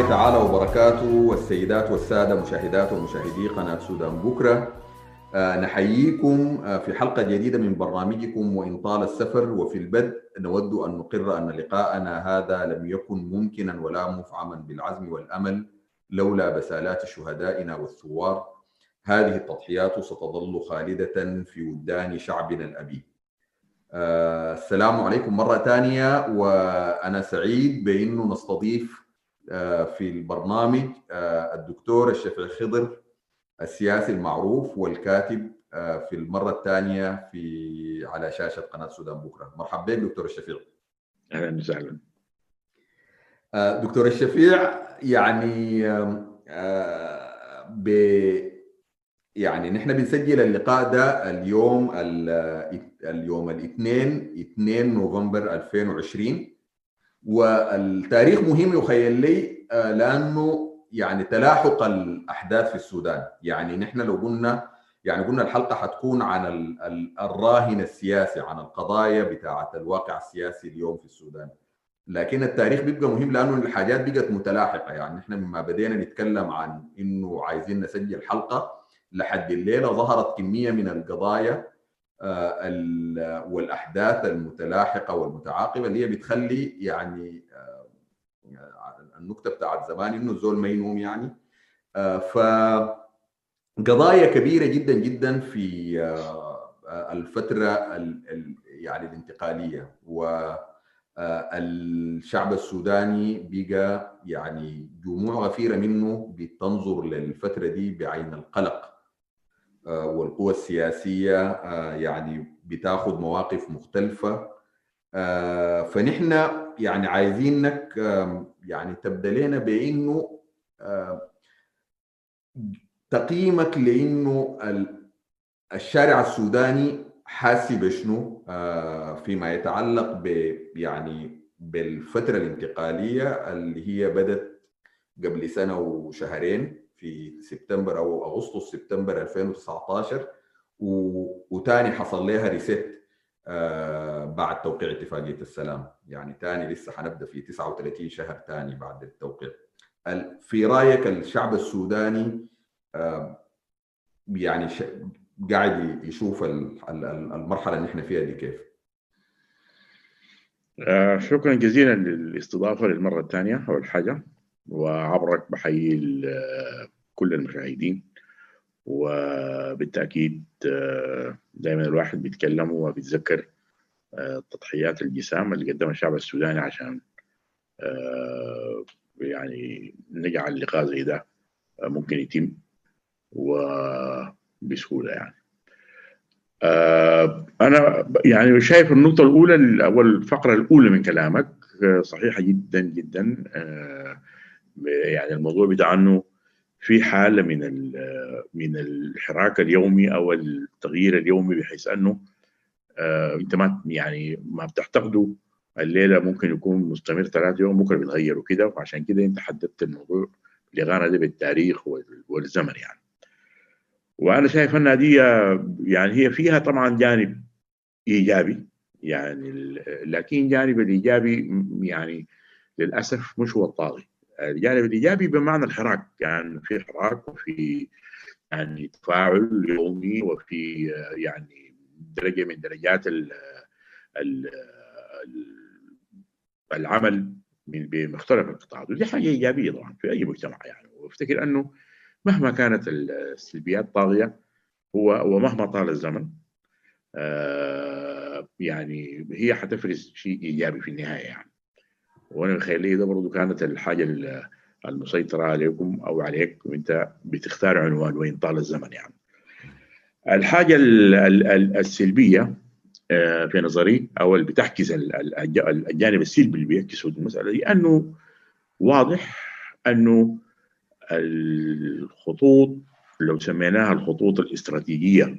الله تعالى وبركاته والسيدات والسادة مشاهدات ومشاهدي قناة سودان بكرة. آه، نحييكم آه، في حلقة جديدة من برنامجكم وإن طال السفر وفي البدء. نود أن نقر أن لقاءنا هذا لم يكن ممكنا ولا مفعما بالعزم والأمل لولا بسالات شهدائنا والثوار. هذه التضحيات ستظل خالدة في وجدان شعبنا الأبي آه، السلام عليكم مرة ثانية وأنا سعيد بأنه نستضيف في البرنامج آه، الدكتور الشفيع خضر السياسي المعروف والكاتب في المرة الثانية في على شاشة قناة سودان بكرة. مرحبا بك دكتور الشفيع أهلا وسهلا. دكتور الشفيع يعني ب يعني نحن بنسجل اللقاء ده اليوم اليوم الاثنين 2 نوفمبر 2020 والتاريخ مهم يخيل لي آه، لأنه يعني تلاحق الأحداث في السودان. يعني نحن لو قلنا يعني قلنا الحلقة حتكون عن الراهن السياسي عن القضايا بتاعة الواقع السياسي اليوم في السودان. لكن التاريخ بيبقى مهم لأنه الحاجات بقت متلاحقة. يعني نحن مما بدينا نتكلم عن إنه عايزين نسجل حلقة لحد الليلة ظهرت كمية من القضايا والأحداث المتلاحقة والمتعاقبة اللي هي بتخلي يعني آه، النكتة بتاعت زمان إنه الزول ما ينوم يعني. آه، ف قضايا كبيرة جدا جدا في الفترة يعني الانتقالية. و الشعب السوداني بقى يعني جموع غفيرة منه بتنظر للفترة دي بعين القلق. آه، والقوى السياسية آه، يعني بتاخذ مواقف مختلفة. آه، فنحن يعني عايزينك يعني تبدأ لنا بإنه تقييمك لإنه الشارع السوداني حاسب شنو؟ فيما يتعلق ب يعني بالفترة الانتقالية اللي هي بدت قبل سنة وشهرين. في سبتمبر أو أغسطس سبتمبر 2019 وتاني حصل لها ريست آه بعد توقيع اتفاقية السلام. يعني تاني لسه حنبدأ في 39 شهر تاني بعد التوقيع. في رأيك الشعب السوداني آه يعني قاعد يشوف المرحلة اللي إحنا فيها دي كيف؟ آه شكرا جزيلا للاستضافة للمرة الثانية أول حاجة. وعبرك بحيي كل المشاهدين. وبالتأكيد آه، دائما الواحد بيتكلم وبيتذكر آه، تضحيات الجسام اللي قدمها الشعب السوداني عشان آه، يعني نجعل لقاء زي ده ممكن يتم وبسهولة يعني. أنا يعني شايف النقطة الأولى أو الفقرة الأولى من كلامك صحيحة جدا جدا يعني الموضوع بتاع إنه في حالة من من الحراك اليومي أو التغيير اليومي بحيث إنه آه أنت ما يعني ما بتعتقده الليلة ممكن يكون مستمر ثلاث يوم بكرة بيتغير وكده وعشان كده أنت حددت الموضوع الاغانه دي بالتاريخ والزمن يعني. وأنا شايف إنها دي يعني هي فيها طبعا جانب إيجابي يعني لكن جانب الإيجابي يعني للأسف مش هو الطاغي. الجانب الإيجابي بمعنى الحراك يعني في حراك وفي يعني تفاعل يومي وفي يعني درجة من درجات ال ال العمل بمختلف القطاعات ودي حاجة إيجابية طبعا في أي مجتمع يعني. وأفتكر أنه مهما كانت السلبيات طاغية هو ومهما طال الزمن آه يعني هي حتفرز شيء إيجابي في النهاية يعني. وأنا مخيلي ده برضه كانت الحاجة المسيطرة عليكم أو عليك وانت بتختار عنوان وين طال الزمن يعني. الحاجة السلبية آه، في نظري أو اللي بتعكس الجانب السلبي اللي بيعكسه المسألة دي انه واضح انه الخطوط لو سميناها الخطوط الاستراتيجية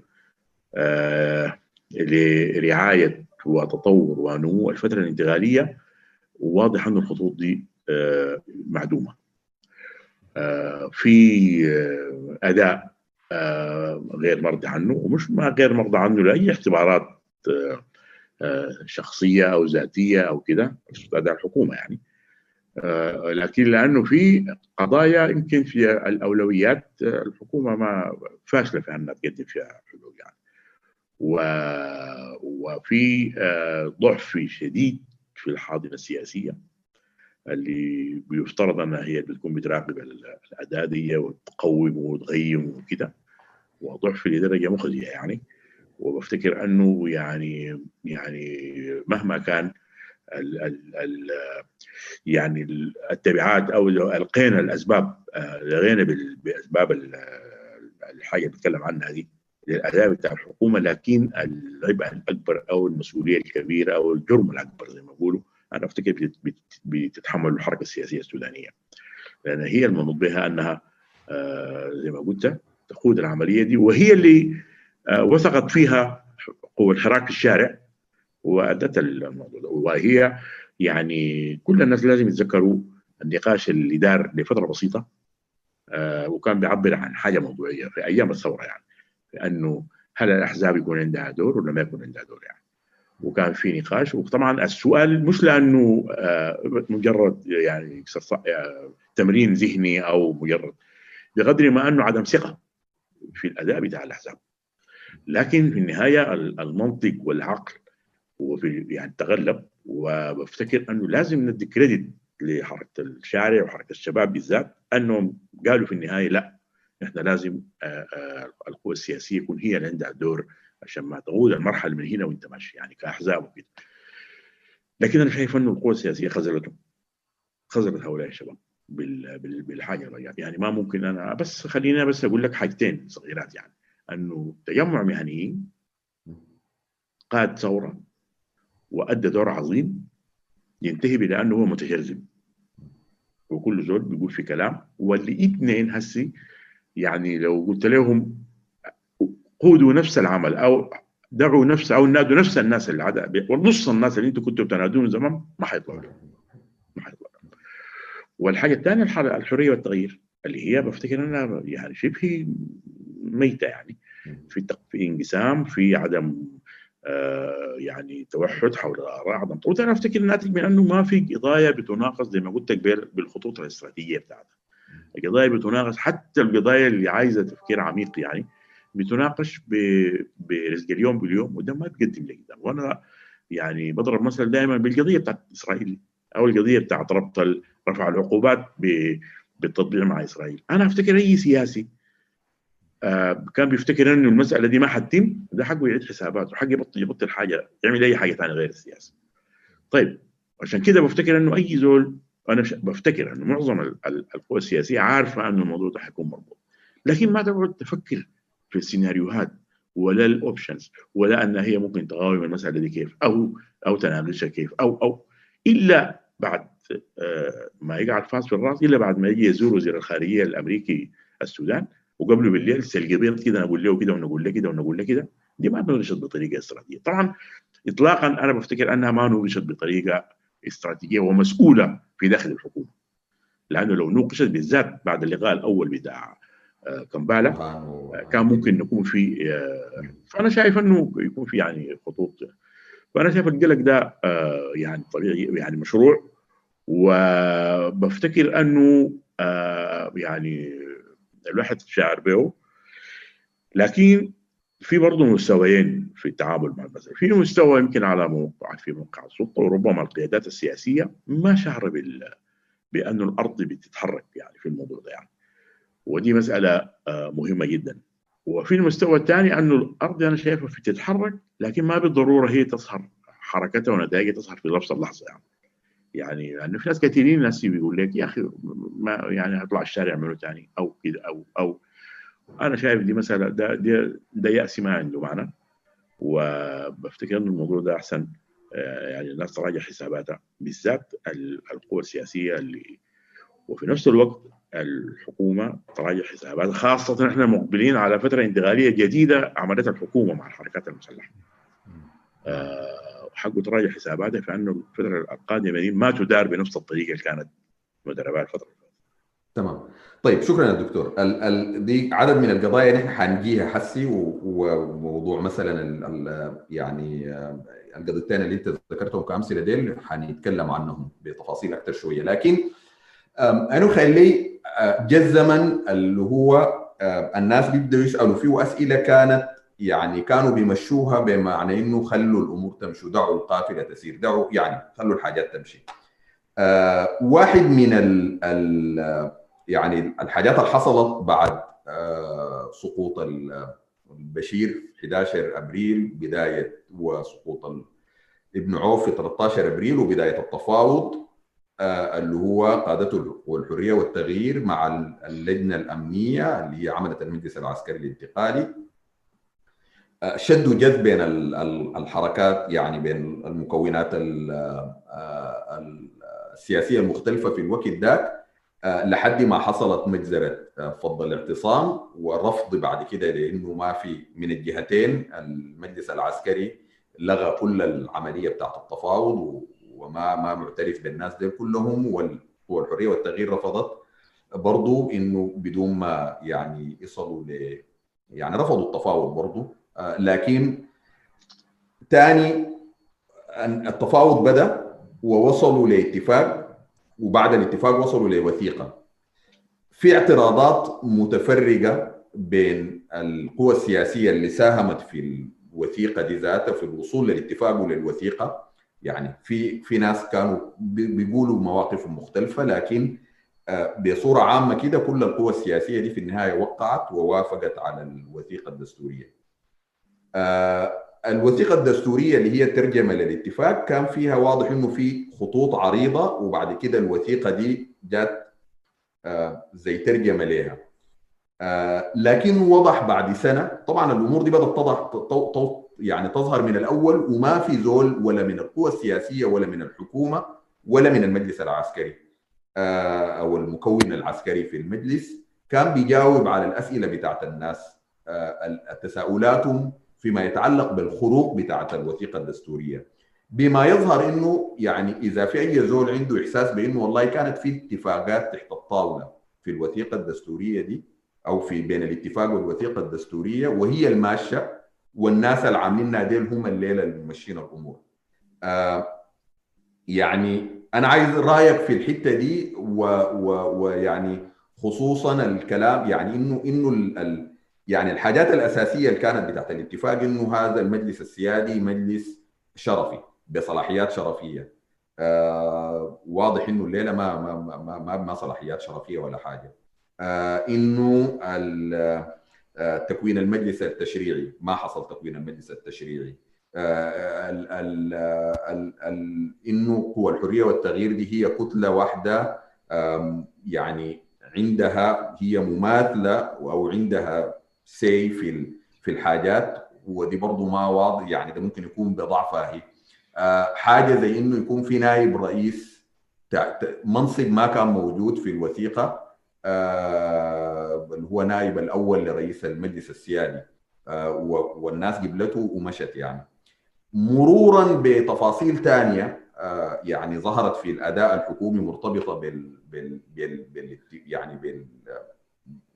آه، لرعاية وتطور ونمو الفترة الانتقالية واضح أن الخطوط دي آه، معدومة آه، في آه، أداء غير مرضي عنه ومش ما غير مرضي عنه لأي اعتبارات شخصية أو ذاتية أو كده أداء الحكومة يعني لكن لأنه في قضايا يمكن في الأولويات الحكومة ما فاشلة في انها تقدم فيها حلول يعني. وفي ضعف شديد في الحاضنة السياسية اللي بيفترض أنها هي بتكون بتراقب الاداء دي وتقوم وتغيم وكده. وضعف لدرجه مخزية يعني. وبفتكر أنه يعني يعني مهما كان ال ال ال يعني التبعات أو القينا الأسباب لغينا بأسباب الحاجة اللي بتكلم عنها دي. للأداء بتاع الحكومة لكن العبء الأكبر أو المسؤولية الكبيرة أو الجرم الأكبر زي ما بيقولوا أنا أفتكر بتتحمل الحركة السياسية السودانية. لأن هي المنوط بها أنها زي ما قلت تقود العملية دي وهي اللي وثقت فيها قوة حراك الشارع وأدت الموضوع وهي يعني كل الناس لازم يتذكروا النقاش اللي دار لفترة بسيطة وكان بيعبر عن حاجة موضوعية في أيام الثورة يعني. لأنه هل الأحزاب يكون عندها دور ولا ما يكون عندها دور يعني؟ وكان في نقاش وطبعا السؤال مش لأنه مجرد يعني تمرين ذهني أو مجرد بقدر ما أنه عدم ثقة في الأداء بتاع الأحزاب. لكن في النهاية المنطق والعقل وفي يعني تغلب وبفتكر أنه لازم ندي كريدت لحركة الشارع وحركة الشباب بالذات أنهم قالوا في النهاية لا إحنا لازم القوى السياسية يكون هي اللي عندها دور عشان ما تقود المرحلة من هنا وانت ماشي يعني كأحزاب وكده. لكن أنا شايف إنه القوى السياسية خذلتهم خذلت هؤلاء الشباب بالحاجة يعني ما ممكن أنا بس خليني بس أقول لك حاجتين صغيرات يعني. إنه تجمع مهنيين قاد ثورة وأدى دور عظيم ينتهي إلى انه هو متجرذب وكل زول بيقول في كلام واللي اثنين هسي يعني لو قلت لهم قودوا نفس العمل أو دعوا نفس أو نادوا نفس الناس اللي عدا ونص الناس اللي أنتم كنتوا بتنادون زمان ما حيطلعوا. ما حيطلعوا. والحاجة الثانية الحرية والتغيير اللي هي بفتكر إنها يعني شبه ميتة يعني. في في انقسام في عدم آه يعني توحد حول الآراء عدم وده أنا أفتكر ناتج من أنه ما في قضايا بتناقش زي ما قلت لك بالخطوط الاستراتيجية بتاعتها. القضايا بتناقش حتى القضايا اللي عايزة تفكير عميق يعني بتناقش برزق اليوم باليوم وده ما بيقدم لقدام وأنا يعني بضرب مثل دائما بالقضية بتاعت إسرائيل أو القضية بتاعت ربط رفع العقوبات بالتطبيع مع إسرائيل. أنا أفتكر أي سياسي آه كان بيفتكر إنه المسألة دي ما حتتم ده حقه يعيد حساباته حقه يبطل يبطل حاجة يعمل أي حاجة ثانية غير السياسة. طيب عشان كده بفتكر إنه أي زول أنا بفتكر انه معظم القوى السياسية عارفة انه الموضوع ده حيكون مربوط. لكن ما تقعد تفكر في السيناريوهات ولا الاوبشنز ولا أن هي ممكن تقاوم المسألة دي كيف أو أو تناقشها كيف أو أو. إلا بعد ما يقع الفاس في الرأس إلا بعد ما يجي يزور وزير الخارجية الأمريكي السودان وقبله بالليل سلقي بيض كده نقول له كده ونقول له كده ونقول له كده. دي ما نورشت بطريقة استراتيجية. طبعا اطلاقا أنا بفتكر أنها ما نورشت بطريقة استراتيجية ومسؤولة في داخل الحكومة. لأنه لو نوقشت بالذات بعد اللقاء الأول بتاع كمبالا كان ممكن نكون في فأنا شايف إنه يكون في يعني خطوط. فأنا شايف القلق ده يعني طبيعي يعني مشروع. وبفتكر إنه يعني الواحد شاعر به. لكن في برضه مستويين في التعامل مع المسألة في مستوى يمكن على موقع في موقع السلطة وربما القيادات السياسية ما شعر بال بأن الأرض بتتحرك يعني في الموضوع ده يعني. ودي مسألة مهمة جدا. وفي المستوى الثاني أنه الأرض أنا شايفها في تتحرك لكن ما بالضرورة هي تظهر حركتها ونتائجها تظهر في نفس اللحظة يعني. يعني لأنه في ناس كثيرين ناس بيقول لك يا أخي ما يعني هطلع الشارع منه ثاني أو كده أو أو أنا شايف دي مساله ده ده, ده يأس ما عنده معنى وبفتكر إنه الموضوع ده أحسن يعني الناس تراجع حساباتها بالذات القوى السياسية اللي وفي نفس الوقت الحكومة تراجع حساباتها خاصة إحنا مقبلين على فترة انتقالية جديدة عملتها الحكومة مع الحركات المسلحة. آه حقه تراجع حساباتها في انه الفترة القادمة دي ما تدار بنفس الطريقة اللي كانت مدربها الفترة تمام. طيب شكرا يا دكتور. ال ال دي عدد من القضايا نحن حنجيها حسي وموضوع مثلا ال ال يعني القضيتين اللي أنت ذكرتهم كأمثلة ديل حنتكلم عنهم بتفاصيل أكثر شوية. لكن أنا خلي جاء الزمن اللي هو الناس بيبدأوا يسألوا فيه اسئله كانت يعني كانوا بيمشوها بمعنى إنه خلوا الأمور تمشي دعوا القافلة تسير دعوا يعني خلوا الحاجات تمشي. واحد من ال ال يعني الحاجات اللي حصلت بعد سقوط البشير في 11 أبريل بداية وسقوط ابن عوف في 13 أبريل وبداية التفاوض اللي هو قادته والحرية والتغيير مع اللجنة الأمنية اللي هي عملت المجلس العسكري الانتقالي. شدوا جذب بين الحركات يعني بين المكونات السياسية المختلفة في الوقت ذاك. لحد ما حصلت مجزرة فض الاعتصام ورفض بعد كده لأنه ما في من الجهتين المجلس العسكري لغى كل العملية بتاعت التفاوض وما ما معترف بالناس دول كلهم والحرية والتغيير رفضت. برضو إنه بدون ما يعني يصلوا ل يعني رفضوا التفاوض برضو. لكن ثاني التفاوض بدأ ووصلوا لاتفاق وبعد الاتفاق وصلوا لوثيقة في اعتراضات متفرقة بين القوى السياسية اللي ساهمت في الوثيقة دي ذاتها في الوصول للاتفاق وللوثيقة يعني في في ناس كانوا بيقولوا مواقف مختلفة لكن بصورة عامة كده كل القوى السياسية دي في النهاية وقعت ووافقت على الوثيقة الدستورية. الوثيقة الدستورية اللي هي ترجمة للاتفاق كان فيها واضح إنه في خطوط عريضة وبعد كده الوثيقة دي جات زي ترجمة لها. لكن وضح بعد سنة طبعا الأمور دي بدأت تضح يعني تظهر من الأول وما في زول ولا من القوى السياسية ولا من الحكومة ولا من المجلس العسكري أو المكون العسكري في المجلس كان بيجاوب على الأسئلة بتاعت الناس تساؤلاتهم فيما يتعلق بالخروق بتاعت الوثيقة الدستورية بما يظهر إنه يعني إذا في أي زول عنده إحساس بإنه والله كانت في اتفاقات تحت الطاولة في الوثيقة الدستورية دي أو في بين الاتفاق والوثيقة الدستورية وهي الماشيه والناس اللي عاملينها ديل هم الليلة اللي ماشيين الأمور. آه يعني أنا عايز رأيك في الحتة دي ويعني خصوصا الكلام يعني إنه إنه يعني الحاجات الأساسية اللي كانت بتاعت الاتفاق إنه هذا المجلس السيادي مجلس شرفي بصلاحيات شرفية. آه واضح إنه الليلة ما ما ما ما, ما صلاحيات شرفية ولا حاجة. آه إنه تكوين المجلس التشريعي ما حصل تكوين المجلس التشريعي ال ال ال ال إنه قوى الحرية والتغيير دي هي كتلة واحدة يعني عندها هي مماثلة أو عندها سي في في الحاجات ودي برضه ما واضح يعني ده ممكن يكون بضعفها هي. حاجة زي إنه يكون في نائب رئيس منصب ما كان موجود في الوثيقة اللي هو نائب الأول لرئيس المجلس السيادي والناس قبلته ومشت يعني. مرورا بتفاصيل ثانية يعني ظهرت في الأداء الحكومي مرتبطة بال, بال, بال, بال يعني بال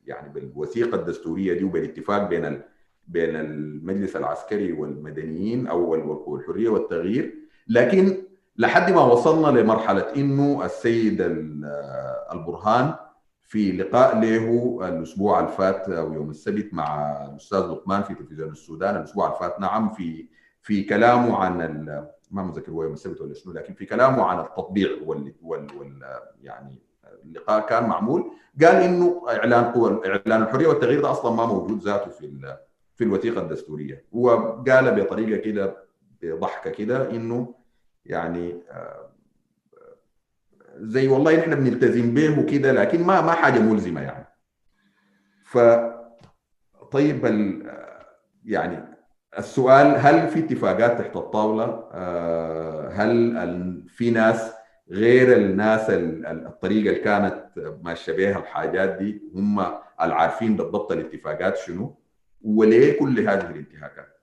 يعني بالوثيقة الدستورية دي وبالاتفاق بين بين المجلس العسكري والمدنيين أو الحرية والتغيير. لكن لحد ما وصلنا لمرحلة إنه السيد البرهان في لقاء له الأسبوع الفات أو يوم السبت مع الأستاذ لقمان في تلفزيون السودان. الأسبوع الفات نعم في في كلامه عن ما متذكر هو يوم السبت ولا شنو لكن في كلامه عن التطبيع وال, وال, وال يعني اللقاء كان معمول. قال إنه إعلان قوى إعلان الحرية والتغيير ده أصلا ما موجود ذاته في في الوثيقة الدستورية. وقال بطريقة كده بضحكة كده إنه يعني زي والله نحن بنلتزم به وكده لكن ما ما حاجة ملزمة يعني. ف طيب ال... يعني السؤال هل في اتفاقات تحت الطاولة؟ هل في ناس غير الناس الطريقة اللي كانت ماشية بها الحاجات دي هم العارفين بالضبط الاتفاقات شنو وليه كل هذه الانتهاكات؟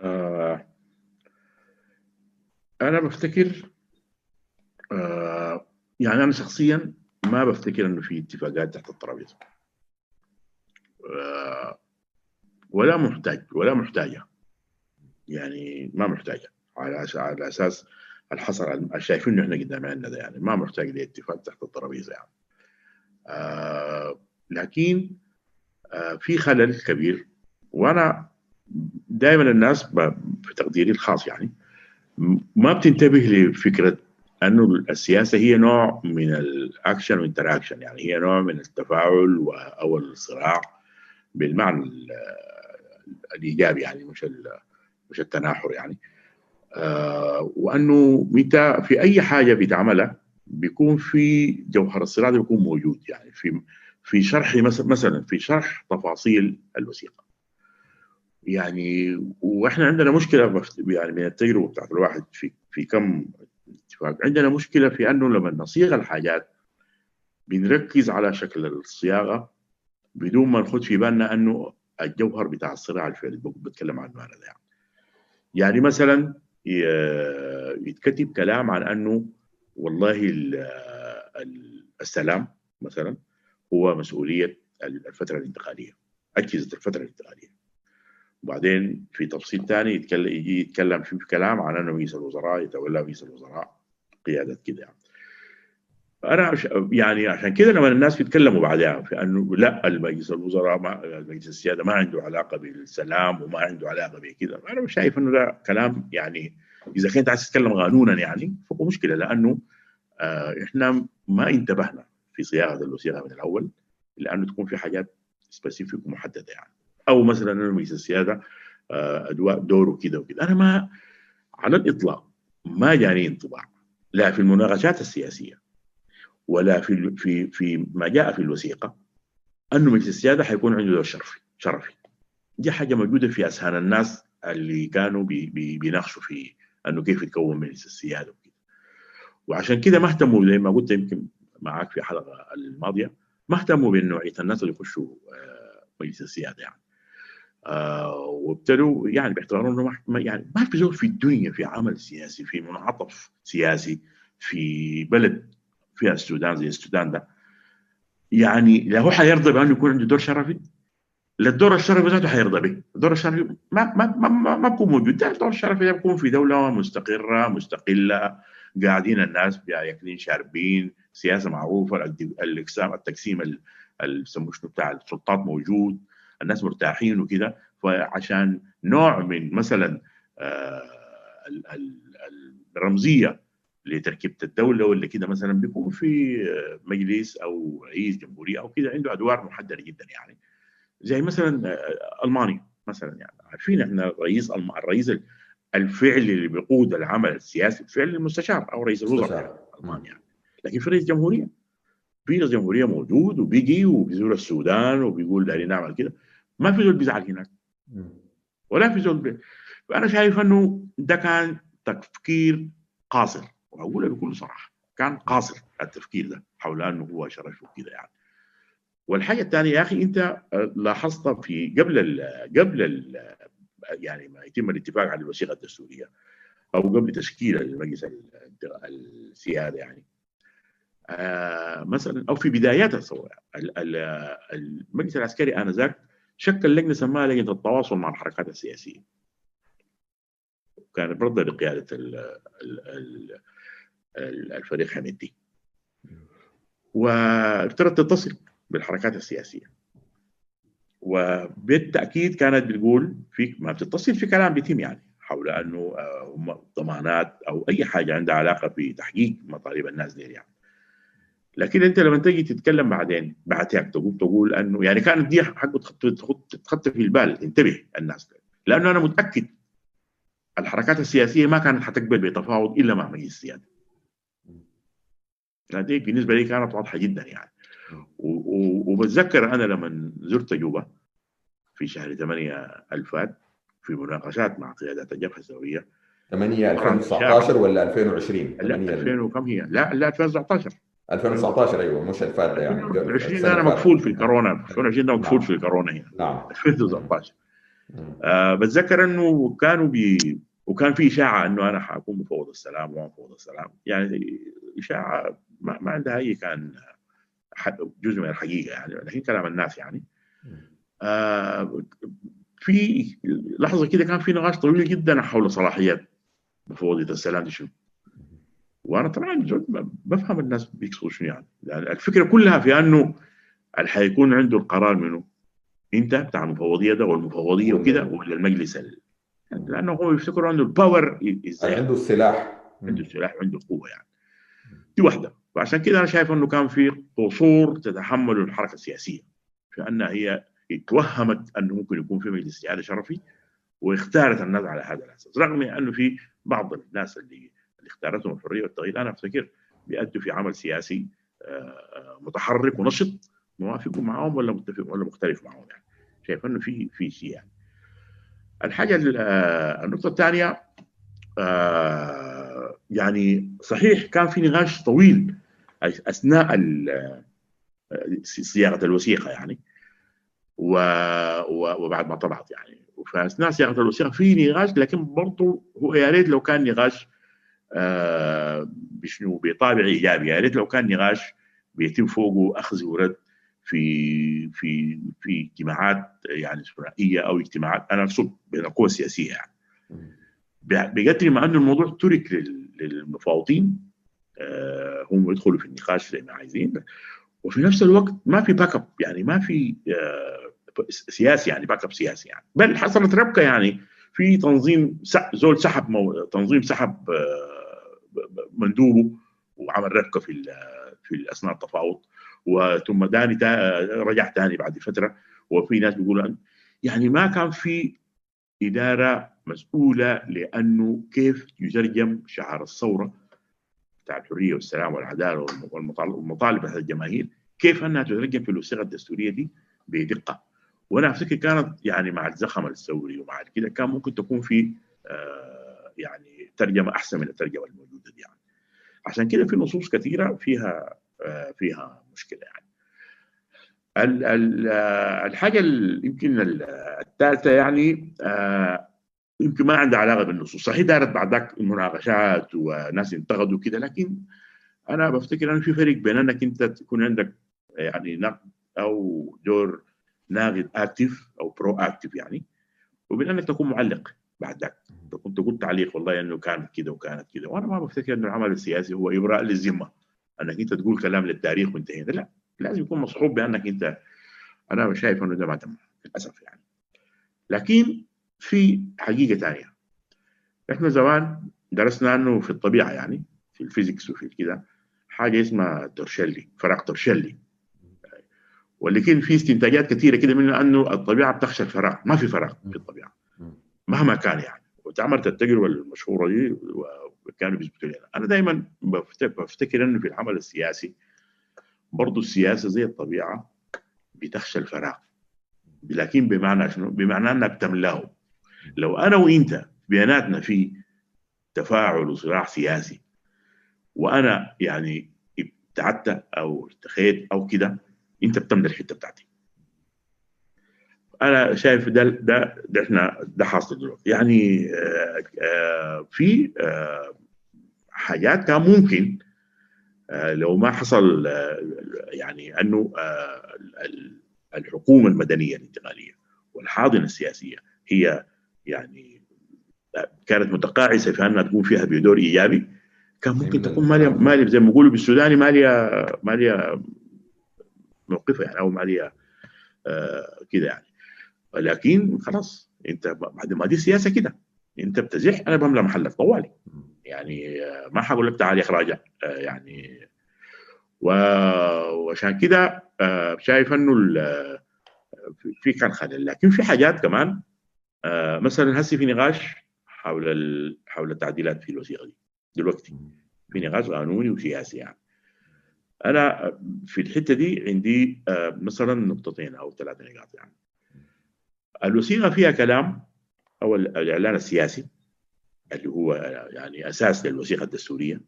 آه أنا بفتكر آه يعني أنا شخصيا ما بفتكر إنه في اتفاقات تحت الترابيزة. آه ولا محتاج ولا محتاجة. يعني ما محتاجة. على على أساس الحصر شايفين إنه إحنا قدام عندنا ده يعني ما محتاج لاتفاق تحت الترابيزة يعني. آه لكن آه في خلل كبير وأنا دائما الناس في تقديري الخاص يعني ما بتنتبه لفكرة أنه السياسة هي نوع من ال action وال interaction يعني هي نوع من التفاعل أو الصراع بالمعنى الإيجابي يعني مش مش التناحر يعني. وأنه انت في أي حاجة بتعملها بيكون في جوهر الصراع ده بيكون موجود يعني في في شرح مثلا في شرح تفاصيل الوثيقة يعني وإحنا عندنا مشكلة يعني من التجربة بتاعت الواحد في في كم اتفاق عندنا مشكلة في أنه لما نصيغ الحاجات بنركز على شكل الصياغة بدون ما نخد في بالنا أنه الجوهر بتاع الصراع الفعلي بتكلم عنه أنا يعني. يعني مثلا يتكتب كلام عن أنه والله السلام مثلا هو مسؤولية الفترة الانتقالية أجهزة الفترة الانتقالية وبعدين في تفصيل ثاني يتكلم يجي يتكلم في كلام عن أنه رئيس الوزراء يتولى رئيس الوزراء قيادة كده يعني. أنا يعني عشان كده لما الناس بيتكلموا بعدها في انه لا المجلس الوزراء ما مجلس السيادة ما عنده علاقة بالسلام وما عنده علاقة بكذا. أنا مش شايف إنه ده كلام يعني إذا كنت عايز تتكلم قانونا يعني فهو مشكلة لأنه آه إحنا ما انتبهنا في صياغة الوثيقة من الأول لأنه تكون في حاجات specific ومحددة يعني. أو مثلا انه مجلس السيادة آه دوره كذا وكذا. أنا ما على الإطلاق ما جاني انطباع لا في المناقشات السياسية. ولا في في في ما جاء في الوثيقة أنه مجلس السيادة حيكون عنده دور شرفي شرفي. دي حاجة موجودة في اذهان الناس اللي كانوا بي بي بيناقشوا في أنه كيف يتكون مجلس السيادة وكده. وعشان كده ما اهتموا زي ما قلت يمكن معك في الحلقة الماضية ما اهتموا بنوعيه الناس اللي يخشوا مجلس السيادة يعني. آه وابتدوا يعني باعتبار إنه ما يعني ما في زول في الدنيا في عمل سياسي في منعطف سياسي في بلد فيها السودان زي السودان ده. يعني لا هو حيرضى بأنه يكون عنده دور شرفي لا الدور الشرفي ذاته حيرضى به. الدور الشرفي ما ما ما, ما, ما بيكون موجود. ده الدور الشرفي ده بيكون في دولة مستقرة مستقلة قاعدين الناس ياكلين شاربين سياسة معروفة الاقسام التقسيم اللي شنو بتاع السلطات موجود الناس مرتاحين وكده. فعشان نوع من مثلا آه الرمزية لتركيبة الدولة ولا كده مثلا بيكون في مجلس أو رئيس جمهورية أو كده عنده أدوار محددة جدا يعني. زي مثلا ألمانيا مثلا يعني. عارفين إحنا رئيس الرئيس الفعلي اللي بيقود العمل السياسي الفعلي المستشار أو رئيس الوزراء ألمانيا يعني. لكن في رئيس جمهورية. في رئيس جمهورية موجود وبيجي وبيزور السودان وبيقول دارين نعمل كده. ما في زول بيزعل هناك. ولا في زول بي... فانا شايف إنه ده كان تفكير قاصر. واقولها بكل صراحة. كان قاصر التفكير ده حول أنه هو شرف وكذا يعني. والحاجة الثانية يا أخي أنت لاحظت في قبل ال قبل ال يعني ما يتم الاتفاق على الوثيقة الدستورية أو قبل تشكيل المجلس السيادة يعني آه مثلا أو في بدايات الثورة المجلس العسكري آنذاك شكل لجنه سماها لجنة التواصل مع الحركات السياسية. كانت برضه لقيادة الفريق حميدي وابتدت تتصل بالحركات السياسية. وبالتأكيد كانت بتقول في ما بتتصل في كلام بيتم يعني حول أنه ضمانات أو أي حاجة عندها علاقة بتحقيق مطالب الناس دي يعني. لكن أنت لما تيجي تتكلم بعدين بعدين تقول تقول أنه يعني كانت دي حق تخط في البال انتبه الناس. لأنه أنا متأكد الحركات السياسية ما كانت حتقبل بتفاوض إلا مع مجلس السيادة. دي بالنسبة لي كانت واضحة جدا يعني. وبتذكر أنا لما زرت جوبا في شهر 8 ألفات في مناقشات مع قيادات الجبهة الثوريه 8 2019 ولا 2020 لا 2000 وكم هي؟ لا لا 2019 2019 أيوه مش الفات يعني. 2020 أنا مقفول في الكورونا. 2020 ده مقفول في الكورونا هنا نعم. 2019 آه بتذكر إنه كانوا بي وكان في إشاعة إنه أنا حأكون مفوض السلام وما مفوض السلام. يعني إشاعة ما, ما عندها أي كان جزء من الحقيقة يعني لكن كلام الناس يعني. آه في لحظة كده كان في نقاش طويل جدا حول صلاحيات مفوضية السلام دي شنو وأنا طبعا بفهم الناس بيقصدوا شنو يعني. لأن الفكرة كلها في أنه اللي حيكون عنده القرار منه أنت بتاع المفوضية ده والمفوضية. وكده ولا المجلس ال... لأنه هو بيفتكروا انه الباور عنده السلاح عنده السلاح وعنده القوه يعني. دي واحدة. وعشان كده أنا شايف إنه كان في قصور تتحمله الحركة السياسية. في انها هي توهمت أنه ممكن يكون في مجلس استعاده شرفي واختارت الناس على هذا الأساس. رغم أنه في بعض الناس اللي اللي اختارتهم الحرية والتغيير أنا أفتكر بيأدوا في عمل سياسي متحرك ونشط موافق معهم ولا متفق ولا مختلف معهم يعني. شايف إنه في في شيء يعني. الحاجة النقطة الثانية يعني صحيح كان في نقاش طويل أثناء صياغه الوثيقة يعني وبعد ما طلعت يعني. فأثناء صياغه الوثيقة في نقاش لكن برضه هو يا ريت لو كان نقاش آه بشنو بطابع إيجابي يا ريت لو كان نقاش بيتم فوقه أخذ ورد في في في اجتماعات يعني ثنائية أو اجتماعات أنا أقصد بين القوى السياسيه يعني بقدر ما انه الموضوع ترك للمفاوضين آه هم يدخلوا في النقاش زي ما عايزين وفي نفس الوقت ما في backup يعني ما في آه سياسي يعني backup سياسي يعني. بل حصلت ربكة يعني في تنظيم زول سحب مو... تنظيم سحب آه مندوبه وعمل ربكة في في أثناء التفاوض. وثم داني تا رجع ثاني بعد فترة وفي ناس بيقولوا يعني ما كان في إدارة مسؤولة لأنه كيف يترجم شعار الثورة بتاع الحرية والسلام والعدالة والمطالب بتاعت الجماهير كيف أنها تترجم في الوثيقة الدستورية دي بدقة. وأنا أفتكر كانت يعني مع الزخم الثوري ومع كده كان ممكن تكون في آه يعني ترجمة أحسن من الترجمة الموجودة دي يعني. عشان كده في نصوص كثيرة فيها آه فيها مشكلة يعني. ال ال الحاجة يمكن الثالثة يعني آه يمكن ما عندها علاقة بالنصوص. صحيح دارت بعد ذاك المناقشات وناس انتقدوا كده لكن أنا بفتكر أنه في فرق بين أنك أنت تكون عندك يعني نقد أو دور ناقد active أو proactive يعني وبين أنك تكون معلق بعد ذاك. كنت تقول تعليق والله أنه كانت كده وكانت كده. وأنا ما بفتكر أنه العمل السياسي هو إبراء للذمة. انك انت تقول كلام للتاريخ وانتهينا. لا لازم يكون مصحوب بانك انت أنا شايف انه ده ما تم للأسف يعني. لكن في حقيقة ثانية إحنا زمان درسنا عنه في الطبيعة يعني في ال physics وفي كده حاجة اسمها تورشيلي فراغ تورشيلي. ولكن في استنتاجات كثيرة كده منه انه الطبيعة بتخشى الفراغ ما في فراغ في الطبيعة مهما كان يعني. وتعملت التجربة المشهورة دي وكانوا بيثبتوا لنا أنا. دائما بفتكر إنه في العمل السياسي برضه السياسة زي الطبيعة بتخشى الفراغ. لكن بمعنى شنو؟ بمعنى انها بتملاه لو أنا وإنت بيناتنا في تفاعل وصراع سياسي وأنا يعني ابتعدت أو ارتخيت أو كده إنت بتملى الحتة بتاعتي. أنا شايف ده ده ده إحنا ده حاصل دلوقتي. يعني آآ آآ في آآ حاجات كان ممكن لو ما حصل يعني أنه الحكومة المدنية الانتقالية والحاضنة السياسية هي يعني كانت متقاعسة في أنها تكون فيها بدور إيجابي كان ممكن تكون ماليه مالية زي ما بيقولوا بالسوداني ماليه مالية موقفها يعني أو مالية آه كده يعني. لكن خلاص انت بعد ما دي سياسة كده انت بتزح أنا بملى محلك طوالي. يعني آه ما حقول لك تعال يا آه يعني وعشان كده آه شايف إنه في كان خلل لكن في حاجات كمان مثلا هسه في نقاش حول. حول التعديلات في الوثيقة دي دلوقتي. في نقاش قانوني وسياسي يعني. أنا في الحتة دي عندي مثلا نقطتين أو ثلاثة نقاط يعني. الوثيقه فيها كلام أو الإعلان السياسي اللي هو يعني أساس للوثيقة الدستورية.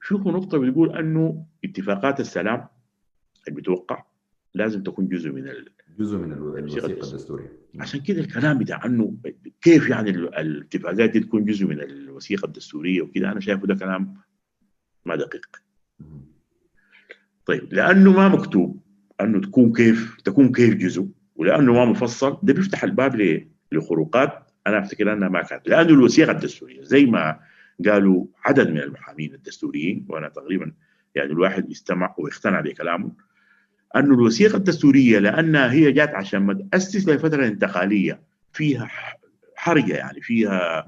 فيه نقطة بتقول أنه اتفاقات السلام اللي بتوقع لازم تكون جزء من ال... جزء من الوثيقة الدستورية. عشان كده الكلام بتاع أنه كيف يعني الاتفاقات دي تكون جزء من الوثيقة الدستورية وكده أنا شايفه ده كلام ما دقيق. طيب لأنه ما مكتوب أنه تكون كيف تكون كيف جزء. ولأنه ما مفصل ده بيفتح الباب لخروقات أنا أفتكر أنها ما كانت. لأنه الوثيقة الدستورية زي ما قالوا عدد من المحامين الدستوريين وأنا تقريبا يعني الواحد يستمع ويقتنع بكلامهم انه الوثيقة الدستورية لأنها هي جات عشان ما تأسس لفترة انتقالية فيها حرجة يعني فيها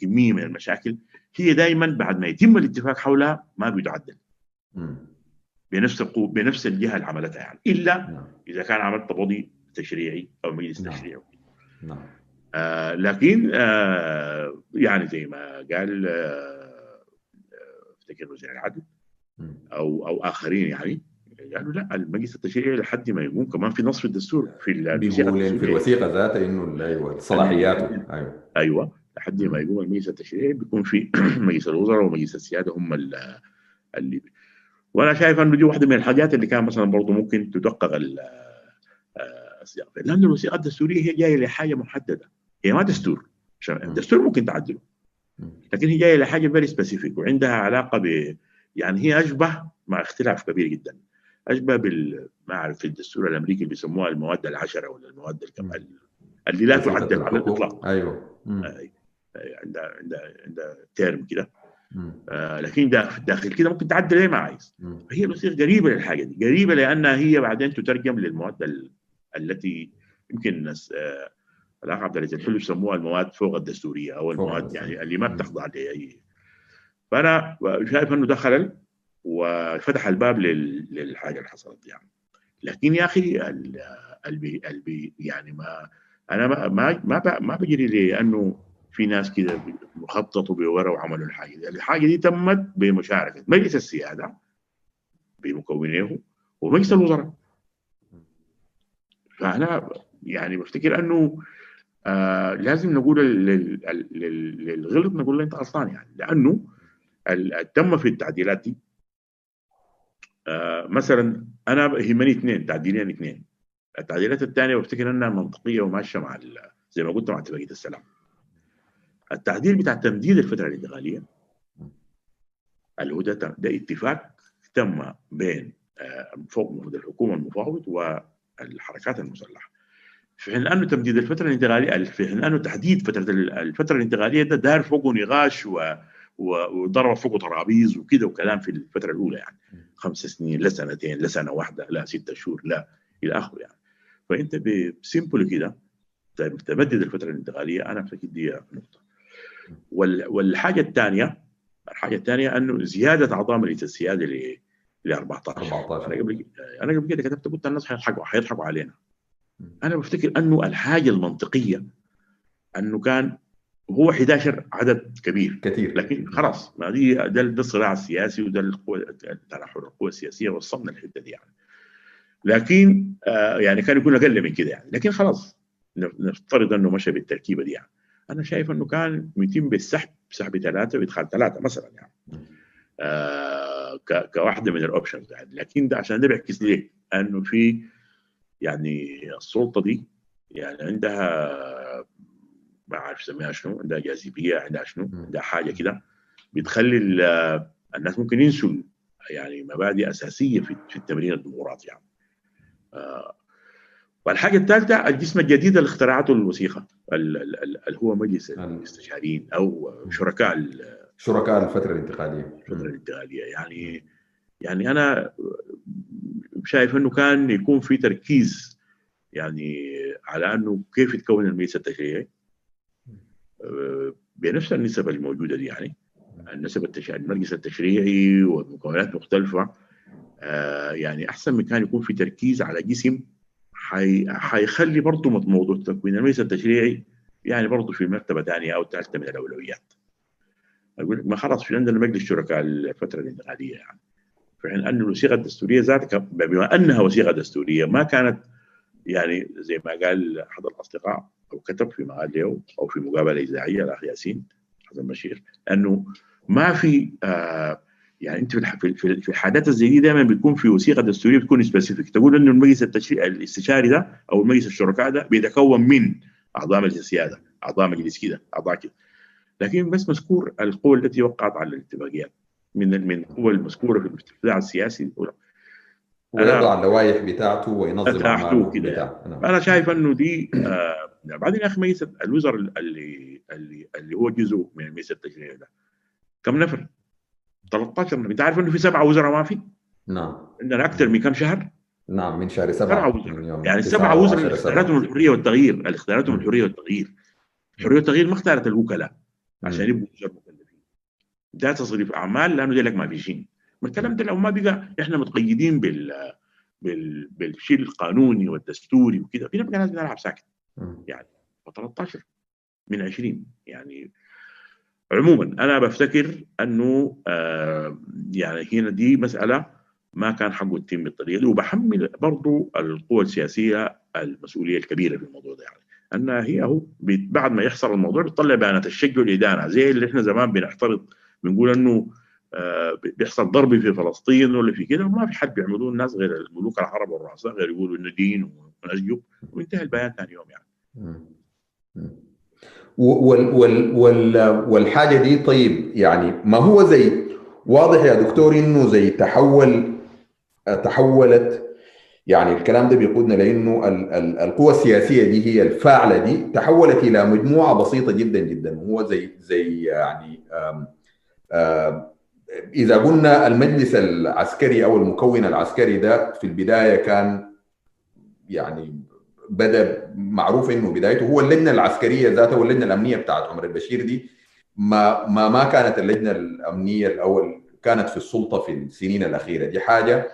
كمية من المشاكل هي دائما بعد ما يتم الاتفاق حولها ما بيتعدل بنفس بنفس الجهة اللي عملتها يعني. إلا نعم. إذا كان عملت تبضي تشريعي أو مجلس نعم. تشريعي نعم. آه لكن آه يعني زي ما قال آه افتكر وزير العدل أو أو آخرين يعني قالوا لا المجلس التشريعي لحد ما يقوم كمان في نص في الدستور في بيقول في الوثيقة ذاتها إنه أيوه صلاحياته أيوه. أيوه لحد ما يقوم المجلس التشريعي بيكون في مجلس الوزراء ومجلس السيادة هم اللي وأنا شايف إنه دي واحدة من الحاجات اللي كان مثلا برضه ممكن تدقق السياق. لأن الوثيقة الدستورية هي جاية لحاجة محددة. هي ما دستور. الدستور ممكن تعدله. لكن هي جاية لحاجة very specific وعندها علاقة ب يعني هي أشبه مع اختلاف كبير جدا. أشبه بال ما أعرف في الدستور الأمريكي اللي بيسموها المواد العشرة ولا المواد الكمال اللي لا تعدل على الإطلاق. أيوه. عندها عندها عندها term كده. آه لكن داخل, داخل كده ممكن تعدل زي ما عايز. هي الوثيقة قريبة للحاجة دي. قريبة لأنها هي بعدين تترجم للمواد التي يمكن الناس آه الاخ عبد العزيز الحلو يسموها المواد فوق الدستورية أو المواد يعني اللي ما بتخضع لاي فأنا شايف أنه ده خلل وفتح الباب للحاجة اللي حصلت يعني. لكن يا أخي البي البي يعني ما أنا ما ما ما, ما بجري لأنه في ناس كده مخططوا بورا وعملوا الحاجة دي. الحاجة دي تمت بمشاركة مجلس السيادة بمكونيه ومجلس الوزراء. فأنا يعني بفتكر أنه آه لازم نقول للغلط نقول له أنت غلطان يعني لأنه تم في التعديلات دي آه مثلا أنا يهمني اثنين تعديلين اثنين. التعديلات الثانية بفتكر إنها منطقية وماشية مع زي ما قلت مع اتفاقيه السلام. التعديل بتاع تمديد الفترة الانتقالية اللي هو ده, ده اتفاق تم بين مفوض الحكومة المفاوض والحركات المسلحة. في حين أنه تمديد الفترة الانتقالية في حين أنه تحديد فترة الفترة الانتقالية ده دار فوقه نقاش و وضرب فوقه ترابيز وكده وكلام في الفترة الأولى يعني. خمس سنين لا سنتين لا سنة واحدة لا ستة شهور لا إلى آخره يعني. فأنت ب simple كده تمدد الفترة الانتقالية أنا افتكر دي نقطة. والحاجة الثانية الحاجة الثانية أنه زيادة اعضاء مجلس السياده ل ل 14 14 أنا قبل أنا قبل كده كتبت قلت الناس حيضحكوا حيضحكوا علينا. أنا بفتكر أنه الحاجة المنطقية أنه كان هو 11 عدد كبير. كثير. لكن خلاص ما دي ده, ده الصراع السياسي وده تنحر القوى السياسية وصلنا الحته دي يعني. لكن آه يعني كان يكون أقل من كده يعني. لكن خلاص نفترض أنه مشى بالتركيبة دي يعني. أنا شايف أنه كان يتم بالسحب سحب ثلاثة وادخال ثلاثة مثلا يعني. كواحدة من الاوبشنز يعني لكن ده عشان ده بيعكس ليه؟ انه في يعني السلطة دي يعني عندها ما عارف اسميها شنو عندها جاذبية عندها شنو عندها حاجة كده بتخلي الناس ممكن ينسوا يعني مبادئ أساسية في في التمرين الديمقراطي يعني. آه والحاجة الثالثه الجسم الجديد اللي اخترعته الوثيقة اللي هو مجلس الاستشاريين أو شركاء شركاء الفترة الانتقالية. الفترة الانتقالية. يعني يعني أنا شايف إنه كان يكون في تركيز يعني على إنه كيف يتكون المجلس التشريعي بنفس النسب الموجودة دي يعني. النسب التشريعي المجلس التشريعي ومكونات مختلفة. يعني أحسن من كان يكون في تركيز على جسم حي... حيخلي برضه موضوع تكوين المجلس التشريعي يعني برضه في مرتبة ثانية أو ثالثة من الأولويات. أقول ما خلاص في عندنا مجلس شركاء الفترة الانتقالية يعني. في حين أن الوثيقة الدستورية ذاتها بما أنها وثيقة دستورية ما كانت يعني زي ما قال أحد الأصدقاء أو كتب في مقال له أو في مقابلة إذاعية الأخ ياسين حسن بشير أنه ما في آه يعني أنت في في في الحاجات زي دي دائما بيكون في وثيقة دستورية بتكون سبيسيفيك تقول أنه المجلس التشريع الاستشاري ده أو المجلس الشركاء ده بيتكون من أعضاء مجلس السيادة أعضاء مجلس كده أعضاء كده لكن بس مذكور القوى التي وقعت على الاتفاقيات من من القوى المذكورة في الاستفتاء السياسي ويضع اللوائح بتاعته وينظم اعماله كده. نعم. أنا شايف أنه دي آه بعدين يا أخي مجلس الوزراء اللي اللي اللي هو جزء من مجلس التشريع ده كم نفر؟ 13 نفر. أنت عارف أنه في سبعة وزراء ما في؟ نعم. عندنا أكثر من كم شهر؟ نعم من شهر سبعة. سبعة وزراء. يعني سبعة وزراء اللي اختارتهم الحرية والتغيير. اللي اختارتهم الحرية والتغيير. الحريه والتغيير ما اختارت الوكلاء. عشان يبقوا وزراء مكلفين. ده تصريف أعمال لأنه لك ما بيجين ما الكلام ده لو ما بقى إحنا متقيدين بال بال بالشيء القانوني والدستوري وكذا في ناس بنلعب ساكت. يعني 13 من 20 يعني عموما أنا بفتكر أنه آه يعني هنا دي مسألة ما كان حقه يتم بالطريقة دي وبحمل برضو القوى السياسية المسؤولية الكبيرة في الموضوع ده يعني. انها هي هو بعد ما يحصل الموضوع بتطلع بيانات الشق والإدانة زي اللي إحنا زمان بنعترض بنقول إنه آه بيحصل ضرب في فلسطين ولا في كده وما في حد بيعملوه الناس غير الملوك العرب والرؤساء غير يقولوا إنه دين ونسجب وانتهى البيان ثاني يوم يعني. وال وال وال والحاجة دي طيب يعني ما هو زي واضح يا دكتور إنه زي تحول تحولت يعني الكلام ده بيقودنا لأنه ال ال القوى السياسية دي هي الفاعلة دي تحولت إلى مجموعة بسيطة جدا جدا. وهو زي زي يعني آم آم إذا قلنا المجلس العسكري أو المكون العسكري ده في البداية كان يعني بدأ معروف إنه بدايته هو اللجنة العسكرية ذاتها واللجنة الأمنية بتاعت عمر البشير دي. ما ما ما كانت اللجنة الأمنية الأول كانت في السلطة في السنين الأخيرة. دي حاجة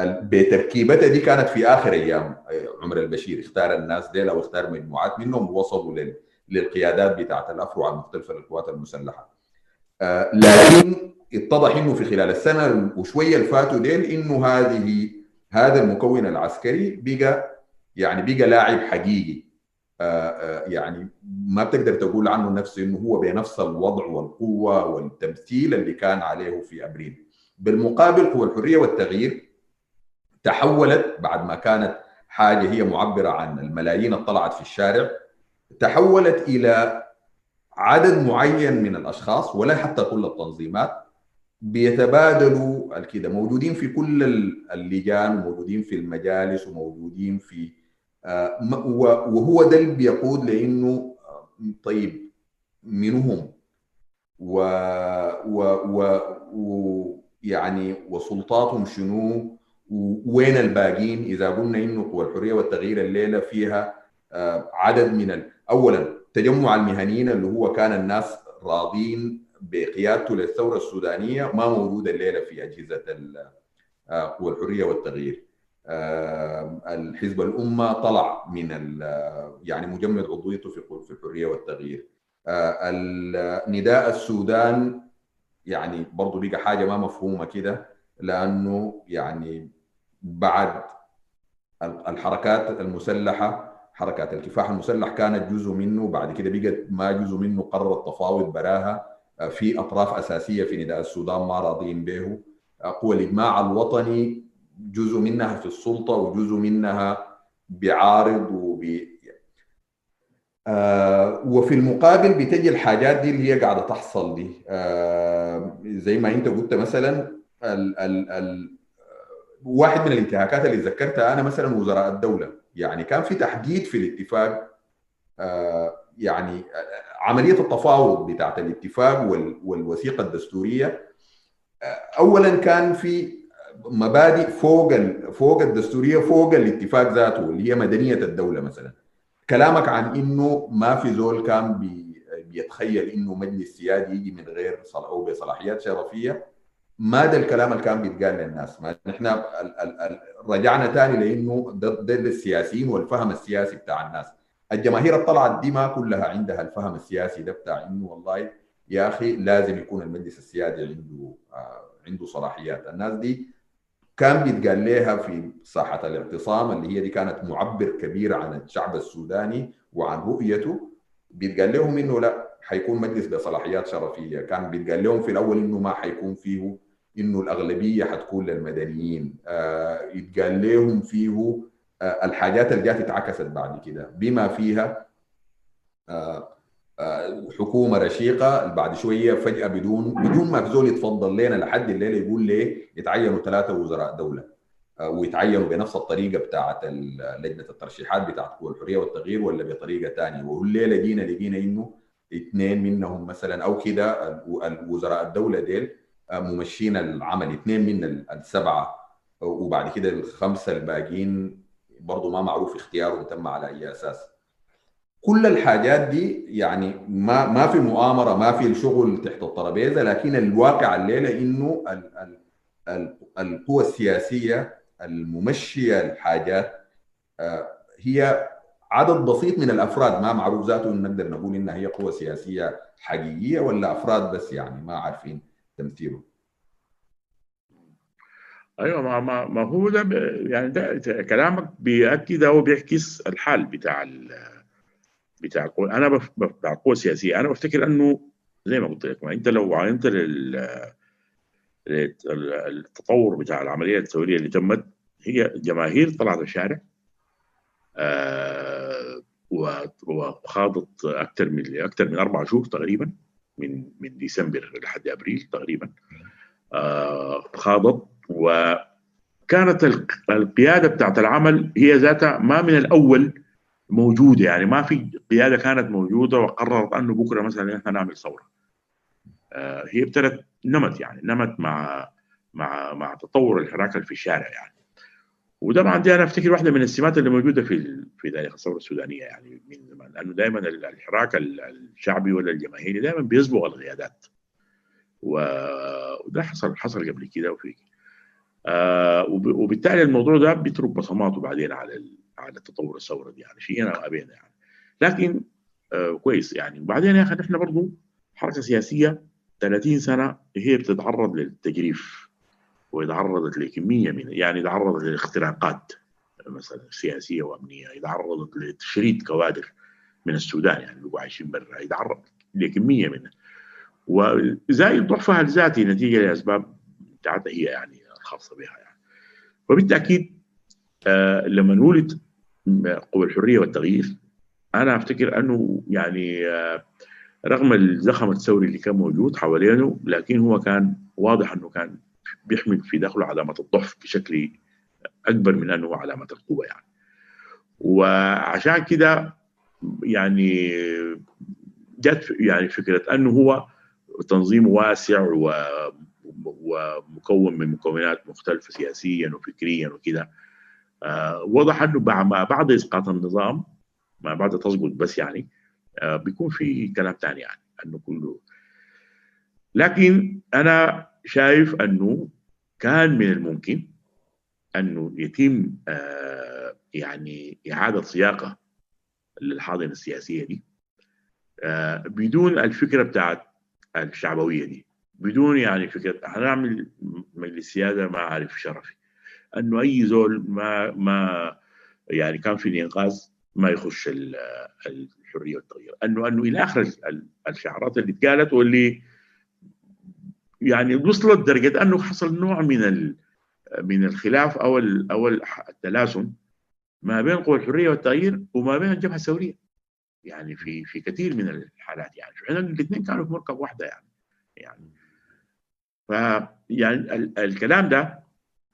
بتركيبتها دي كانت في آخر أيام عمر البشير. اختار الناس ديل أو اختار مجموعات منهم ووصلوا للقيادات بتاعت الافرع المختلفه للقوات المسلحة. لكن اتضح إنه في خلال السنة وشوية اللي فاتوا ديل إنه هذه هذا المكون العسكري بقى يعني بقى لاعب حقيقي. يعني ما بتقدر تقول عنه نفسه إنه هو بنفس الوضع والقوة والتمثيل اللي كان عليه في أبريل. بالمقابل قوى الحرية والتغيير تحولت بعد ما كانت حاجة هي معبرة عن الملايين طلعت في الشارع تحولت إلى عدد معين من الأشخاص ولا حتى كل التنظيمات بيتبادلوا كده موجودين في كل اللجان وموجودين في المجالس وموجودين في وهو ده اللي بيقود لإنه طيب منهم. و, و, و, و يعني وسلطاتهم شنو؟ وين الباقيين إذا قلنا إنه قوى الحرية والتغيير الليلة فيها عدد من اولا تجمع المهنيين اللي هو كان الناس راضين بقيادته للثورة السودانية ما موجود الليلة في أجهزة قوى الحرية والتغيير. الحزب الأمة طلع من يعني مجمد عضويته في في الحرية والتغيير. نداء السودان يعني برضه بقى حاجة ما مفهومة كده لأنه يعني بعد الحركات المسلحة حركات الكفاح المسلح كانت جزء منه بعد كده بقت ما جزء منه قرر التفاوض براها. في أطراف أساسية في نداء السودان ما راضيين به قوى الإجماع الوطني جزء منها في السلطة وجزء منها بيعارض وب آه وفي المقابل بتجي الحاجات دي اللي هي قاعدة تحصل دي. آه زي ما أنت قلت مثلا ال ال ال واحد من الانتهاكات اللي ذكرتها أنا مثلا وزراء الدولة. يعني كان في تحديد في الاتفاق آه يعني عملية التفاوض بتاعت الاتفاق والوثيقة الدستورية. اولا كان في مبادئ فوق فوق الدستورية فوق الاتفاق ذاته اللي هي مدنية الدولة مثلا. كلامك عن إنه ما في زول كان بي بيتخيل إنه مجلس سيادي يجي من غير أو بصلاحيات شرفية. ما ده الكلام اللي كان بيتقال للناس؟ ما نحن رجعنا ثاني لإنه ده, ده السياسيين والفهم السياسي بتاع الناس. الجماهير طلعت دي ما كلها عندها الفهم السياسي ده بتاع إنه والله يا أخي لازم يكون المجلس السيادي عنده آه عنده صلاحيات. الناس دي كان بيتقال لها في ساحه الاعتصام اللي هي دي كانت معبر كبير عن الشعب السوداني وعن رؤيته. بيتقال لهم إنه لا حيكون مجلس بصلاحيات شرفية. كان بيتقال لهم في الأول إنه ما حيكون فيه إنه الأغلبية حتكون للمدنيين. آه يتقال لهم فيه آه الحاجات اللي جات اتعكست بعد كده. بما فيها آه حكومة رشيقة بعد شوية فجأة بدون بدون ما زول يتفضل لنا لحد الليلة يقول ليه يتعينوا ثلاثة وزراء دولة. ويتعينوا بنفس الطريقة بتاعت لجنة الترشيحات بتاعت قوى الحرية والتغيير ولا بطريقة ثانية والليله جينا لقينا إنه اثنين منهم مثلا أو كده الوزراء الدولة ديل ممشين العمل اثنين من السبعه وبعد كده الخمسة الباقيين برضه ما معروف اختيارهم تم على أي أساس. كل الحاجات دي يعني ما ما في مؤامرة ما في الشغل تحت الترابيزة لكن الواقع الليلة إنه ال ال القوى السياسية الممشية الحاجات هي عدد بسيط من الأفراد. ما معروف ذاته نقدر نقول إنها هي قوه سياسية حقيقية ولا أفراد بس يعني ما عارفين. تمثيله. أيوه ما ما, ما هو ده يعني ده كلامك بيأكد أو بيعكس الحال بتاع ال بتاع القوى أنا بتاع القوى السياسية. أنا بفتكر أنه زي ما قلت لك ما أنت لو عينت لل التطور بتاع العملية الثوريه اللي تمت هي جماهير طلعت الشارع آه وخاضت أكثر من أكثر من أربع شهور تقريبا. من من ديسمبر لحد أبريل تقريبا. آه خاضت وكانت القيادة بتاعت العمل هي ذاتها ما من الأول موجودة يعني ما في قيادة كانت موجودة وقررت أنه بكرة مثلا إحنا نعمل ثورة. آه هي ابتدت نمت يعني نمت مع مع مع تطور الحراك في الشارع يعني. وطبعا دي أنا أفتكر واحدة من السمات اللي موجودة في في تاريخ الثورة السودانية يعني من زمان لأنه دائما الحراك الشعبي ولا الجماهيري دائما بيسبق القيادات وده حصل حصل قبل كده وفي آه وبالتالي الموضوع ده بيترك بصماته بعدين على على التطور الثوري يعني شيئا وابينا يعني. لكن آه كويس يعني. وبعدين يا أخي نحن برضه حركة سياسية 30 سنة هي بتتعرض للتجريف. وتعرضت لكمية من يعني تعرضت للاختراقات مثلا سياسية وأمنية تعرضت لتشريد كوادر من السودان يعني اللي عايشين برا يتعرض لكمية منها. وزائد ضعفها الذاتي نتيجة لأسباب بتاعتها هي يعني الخاصة بها يعني. وبالتأكيد آه لما ولد قوى الحرية والتغيير أنا أفتكر أنه يعني آه رغم الزخم الثوري اللي كان موجود حوالينه لكن هو كان واضح أنه كان بيحمل في داخله علامه الضعف بشكل أكبر من أنه علامه القوة يعني. وعشان كده يعني جت يعني فكرة أنه هو تنظيم واسع و ومكون من مكونات مختلفة سياسيا وفكريا وكده. آه وضح أنه بعد إسقاط النظام ما بعد تسقط بس يعني آه بيكون في كلام ثاني يعني أنه كله. لكن أنا شايف أنه كان من الممكن انه يتم آه يعني إعادة صياغة للحاضنة السياسية دي آه بدون الفكرة بتاعت الشعبوية دي بدون يعني فكرة هنعمل مجلس سيادة ما عارف شرفي. أنه أي زول ما ما يعني كان في الإنقاذ ما يخش الحرية والتغيير. أنه أنه إلى اخر الشعارات اللي اتقالت واللي يعني وصلت درجة أنه حصل نوع من من الخلاف أو أو التلاسن ما بين قوى الحرية والتغيير وما بين الجبهة الثورية. يعني في في كثير من الحالات يعني. فعلا الاثنين كانوا في مركب واحدة يعني. يعني ف يعني الكلام ده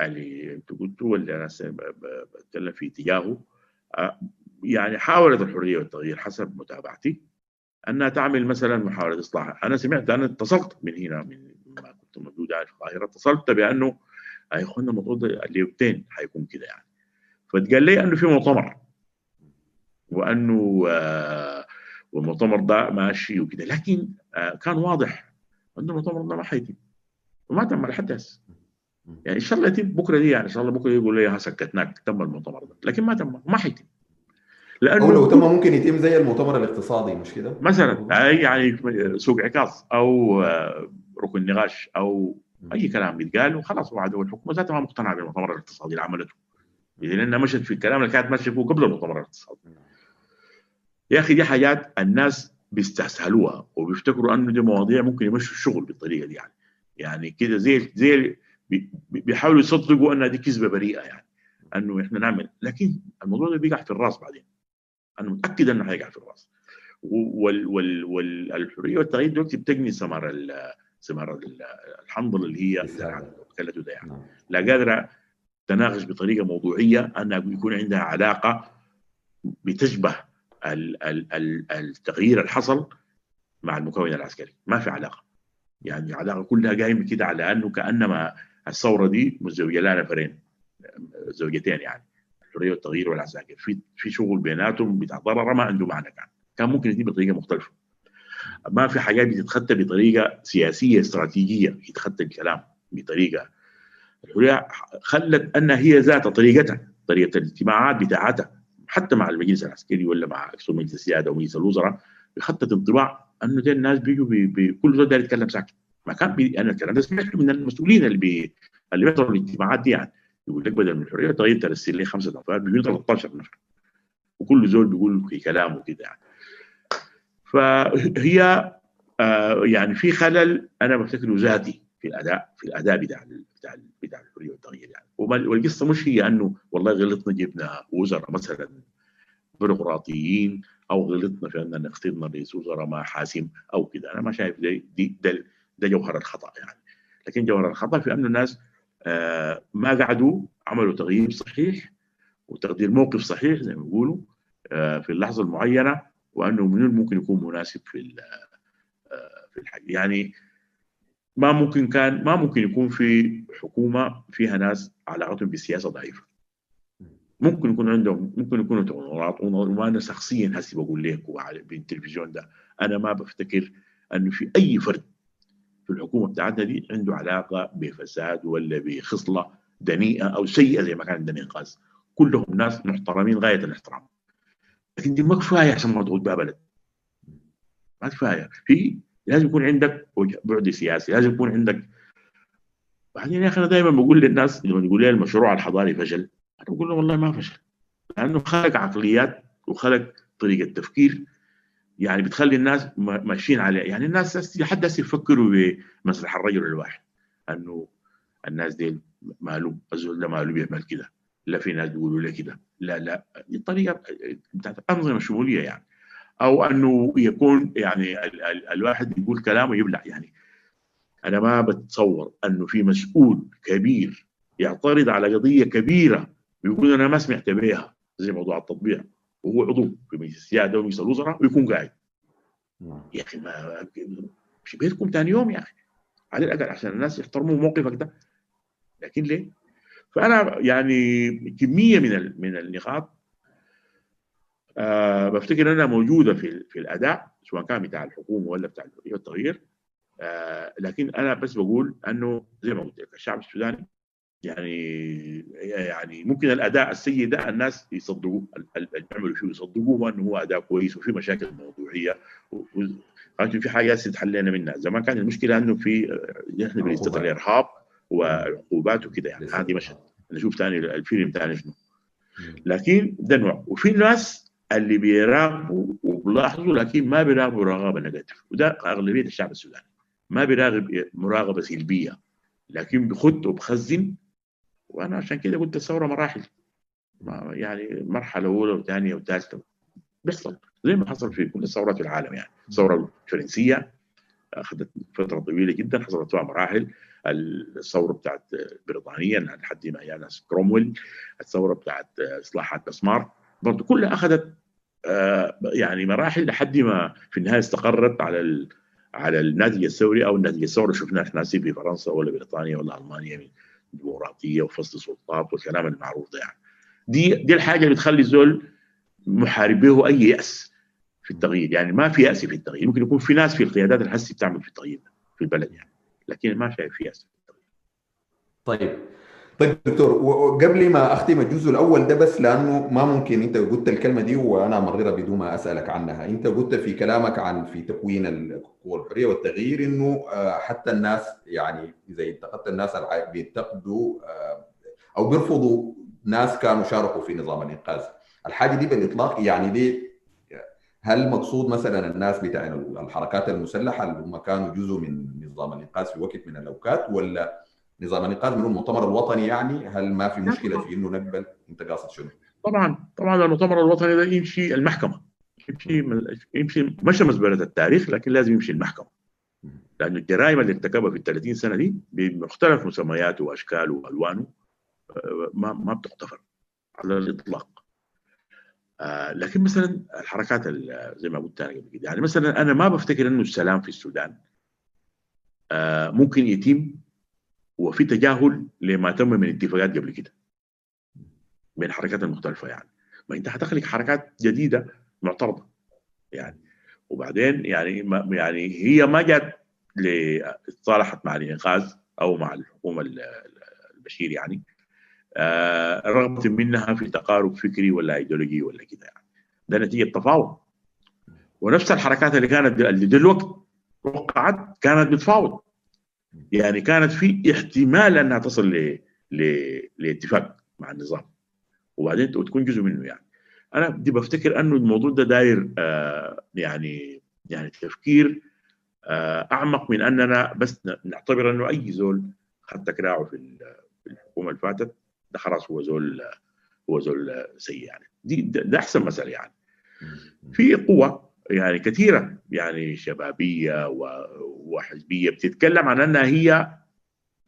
اللي أنت قلته واللي أنا بتكلم في اتجاهه يعني حاولت الحرية والتغيير حسب متابعتي أنها تعمل مثلا محاولة إصلاح. أنا سمعت أنا اتصلت من هنا من كنت موجود في القاهرة. اتصلت بأنه يا إخوانا المفروض اليومتين حيكون كده يعني. فتقال لي أنه في مؤتمر. وأنه آه والمؤتمر ده ماشي وكده. لكن آه كان واضح انه المؤتمر ده ما حيتم. وما تم لحد هسه يعني إن شاء الله يتم بكرة دي يعني. إن شاء الله بكرة يقول لي سكتناك تم المؤتمر ده. لكن ما تم. ما حيتم. لأنه أو لو تم ممكن يتم زي المؤتمر الاقتصادي مش كده؟ مثلا أي يعني سوق عكاظ أو ركن نقاش أو أي كلام بيتقال وخلاص وعد الحكومة ذاتها ما مقتنعه بالمؤتمر الاقتصادي اللي عملته. لانها مشت في الكلام اللي كانت ماشيه فيه قبل المؤتمر الاقتصادي. يا أخي دي حاجات الناس بيستسهلوها وبيفتكروا أنه دي مواضيع ممكن يمشوا الشغل بالطريقة دي يعني. يعني كده زي زي بيحاولوا يصدقوا انها دي كذبة بريئة يعني أنه إحنا نعمل. لكن الموضوع ده بيقع في الرأس بعدين. أنا متأكد أنه هيقع في الرأس. وال وال والحرية والتغيير دلوقتي بتجني ثمر ثمر الحنظل اللي هي خلته ده يعني لا قادرة تناقش بطريقة موضوعية أنها يكون عندها علاقة بتشبه التغيير اللي حصل مع المكون العسكري. ما في علاقة. يعني علاقة كلها قايمة كده على أنه كأنما الثورة دي متزوجة لها نفرين زوجتين يعني الحرية والتغيير والعساكر. في في شغل بيناتهم بتاع ضرر ما عنده معنى كان. كان ممكن يتم بطريقة مختلفة. ما في حاجات بتتخطى بطريقة سياسية استراتيجية يتخطى الكلام بطريقة. الحرية خلت انها هي ذاتها طريقتها طريقة الاجتماعات بتاعتها. حتى مع المجلس العسكري ولا مع أكثر مجلس السياده ومجلس الوزراء خطت انطباع انه دي الناس بيجوا بي بي كل زول داير يتكلم ساكت. ما كان بي أنا الكلام ده سمعته من المسؤولين اللي بي اللي بيحضروا الاجتماعات دي يعني. يقول لك بدل من الحرية تغير ترسل لي خمسة نفر بيجوا 13 نفر. وكل زول بيقول في كلامه كده يعني. فهي آه يعني في خلل. أنا بفتكره ذاتي في الأداء في الأداء بتاع بتاع بتاع الحريه والتغيير يعني. والقصة مش هي أنه والله غلطنا جبنا وزراء مثلا بيروقراطيين أو غلطنا في أننا اخترنا رئيس وزراء ما حاسم أو كده. أنا ما شايف ده, ده جوهر الخطأ يعني. لكن جوهر الخطأ في انه الناس آه ما قعدوا عملوا تغيير صحيح وتقدير موقف صحيح زي ما بيقولوا آه في اللحظة المعينة. وأنه منو ممكن يكون مناسب في في الحاجة يعني ما ممكن كان ما ممكن يكون في حكومة فيها ناس علاقتهم بالسياسة ضعيفة. ممكن يكون عندهم ممكن يكونوا تنظيرات وأنا شخصيا هسي بقول لك بالتلفزيون ده. أنا ما بفتكر أنه في أي فرد في الحكومة بتاعتنا دي عنده علاقة بفساد ولا بخصلة دنيئة أو سيئة زي ما كان عندنا انقاذ كلهم ناس محترمين غاية الاحترام. لكن دي ما كفاية عشان ما تقول بها بلد. ما كفاية. في لازم يكون عندك بعد سياسي لازم يكون عندك بعدين يا أخي أنا دائما بقول للناس لما يقول لي المشروع الحضاري فشل أنا بقول لهم والله ما فشل. لأنه خلق عقليات وخلق طريقة تفكير. يعني بتخلي الناس ماشيين عليه يعني الناس لحد هسه يفكروا بمسرح الرجل الواحد. أنه الناس دي ماله الزول ده ماله بيعمل كده. لا في ناس بيقولوا له كده. لا لا دي الطريقة بتاعت الأنظمة الشمولية يعني. أو أنه يكون يعني ال ال الواحد يقول كلامه يبلع يعني. أنا ما بتصور أنه في مسؤول كبير يعترض على قضية كبيرة ويقول أنا ما سمعت بها زي موضوع التطبيع. وهو عضو في مجلس السيادة ومجلس الوزراء ويكون قاعد. يا أخي ما في بيتكم ثاني يوم يا أخي. على الأقل عشان الناس يحترموا موقفك ده. لكن ليه؟ فأنا يعني كمية من من النقاط آه بفتكر أنها موجودة في في الأداء سواء كان بتاع الحكومة ولا بتاع الحريه والتغيير آه لكن أنا بس بقول أنه زي ما قلت لك الشعب السوداني يعني يعني ممكن الأداء السيء ده الناس يصدقوه اللي بيعملوا فيه يصدقوه انه هو أداء كويس وفي مشاكل موضوعية لكن في حاجات تحلينا منها. زمان كان المشكلة أنه في نحن بنستطيع الإرهاب وعقوبات وكده يعني. هذه مشهد. نشوف ثاني الفيلم ثاني شنو. لكن ده نوع. وفي ناس اللي بيراقبوا وبيلاحظوا لكن ما بيراقبوا رغبه نيجاتيف. وده أغلبية الشعب السوداني. ما بيراقب مراقبة سلبية. لكن بخد وبخزن. وأنا عشان كده قلت الثورة مراحل. يعني مرحلة أولى وثانية وثالثة. بيحصل زي ما حصل في كل الثورات في العالم يعني. الثوره الفرنسية اخذت فترة طويلة جدا حصلت فيها مراحل. الثورة بتاعت بريطانيا لحد ما يعني كرومويل الثورة بتاعت اصلاحات بسمار برضه كلها أخذت يعني مراحل لحد ما في النهاية استقرت على على الناتج الثوري أو الناتج الثوري. شفناه إحنا في فرنسا ولا بريطانيا ولا ألمانيا ديمقراطية وفصل سلطات والكلام المعروف ده يعني. دي دي الحاجة اللي بتخلي الزول محارب به أي يأس في التغيير. يعني ما في يأس في التغيير. ممكن يكون في ناس في القيادات الحسي بتعمل في التغيير في البلد يعني. لكن ما شايف في ياس في التغيير طيب. طيب دكتور وقبل ما أختم الجزء الأول ده بس لأنه ما ممكن أنت قلت الكلمة دي وأنا امررها بدون ما أسألك عنها، أنت قلت في كلامك عن في تكوين القوى الحرية والتغيير إنه حتى الناس يعني إذا انتقدت الناس بينتقدوا أو بيرفضوا ناس كانوا شاركوا في نظام الإنقاذ، الحاجة دي بالإطلاق يعني دي هل مقصود مثلا الناس بتاع الحركات المسلحة اللي هم كانوا جزء من نظام الإنقاذ في وقت من الأوقات ولا نظام الإنقاذ من المؤتمر الوطني يعني؟ هل ما في مشكلة في إنه نقبل؟ أنت قاصد شنو؟ طبعا طبعا المؤتمر الوطني ده يمشي المحكمة. يمشي يمشي مش مزبلة التاريخ لكن لازم يمشي المحكمة. لأنه الجرائم اللي ارتكبها في ال 30 سنة دي بمختلف مسمياته وأشكاله وألوانه ما ما بتغتفر على الإطلاق. آه لكن مثلا الحركات زي ما قلت أنا قبل كده يعني مثلا أنا ما بفتكر إنه السلام في السودان آه ممكن يتم وفي تجاهل لما تم من اتفاقات قبل كده بين الحركات المختلفه يعني. ما أنت هتخلق حركات جديدة معترضة يعني. وبعدين يعني ما يعني هي ما جت اتصالحت مع الإنقاذ أو مع الحكومة البشير يعني. رغبه منها في تقارب فكري ولا ايديولوجي ولا كده يعني. ده نتيجة تفاوض. ونفس الحركات اللي كانت اللي دلوقتي وقعت كانت بتفاوض. يعني كانت في احتمال أنها تصل ل... ل... لاتفاق مع النظام. وبعدين تكون جزء منه يعني. أنا بدي بفتكر أنه الموضوع ده داير آه يعني يعني تفكير آه أعمق من أننا بس نعتبر أنه أي زول خد تكراعه في الحكومة اللي فاتت ده خلاص هو زول هو زول سيء يعني. دي ده, ده أحسن مثل يعني. في قوى يعني كثيرة يعني شبابية وحزبية بتتكلم عن أنها هي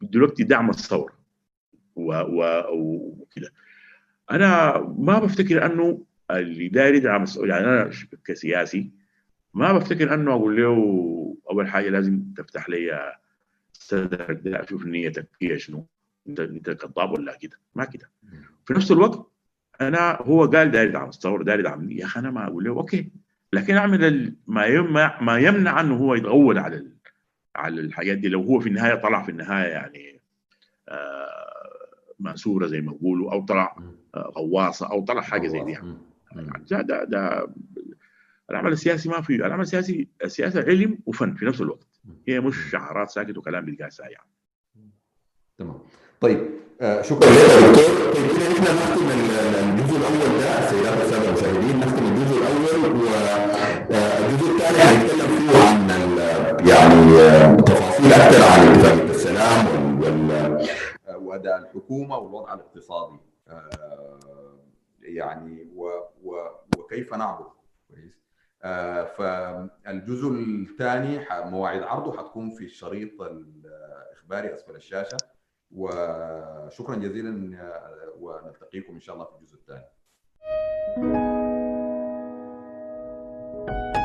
دلوقتي دعم الثورة وكده. أنا ما بفتكر أنه اللي داير يدعم يعني أنا كسياسي ما بفتكر أنه أقول له أول حاجة لازم تفتح لي صدرك ده أشوف نيتك هي شنو. انت انت كذاب ولا كده ما كده. في نفس الوقت أنا هو قال داير يدعم الثوره داير يدعم يا أخي أنا ما أقول له okay لكن أعمل ما يمنع ما يمنع إنه هو يتغول على على الحاجات دي. لو هو في النهاية طلع في النهاية يعني آه ماسوره زي ما بيقولوا أو طلع آه غواصة أو طلع حاجة زي دي يعني. ده ده, ده العمل السياسي ما فيه العمل السياسي السياسة علم وفن في نفس الوقت. هي مش شعارات ساكت وكلام بيتقال يعني طيب آه شكرا. لك يا دكتور. طيب كده إحنا نختم الجزء الأول ده سيدات السادة المشاهدين نختم الجزء الأول والجزء الثاني هنتكلم فيه عن يعني تفاصيل أكثر عن اتفاقيه السلام وال وأداء الحكومة والوضع الاقتصادي. آه يعني و و وكيف نعبر كويس. آه فالجزء الثاني مواعيد عرضه حتكون في الشريط الاخباري أسفل الشاشة. وشكرا جزيلا ونلتقيكم إن شاء الله في الجزء الثاني. thank you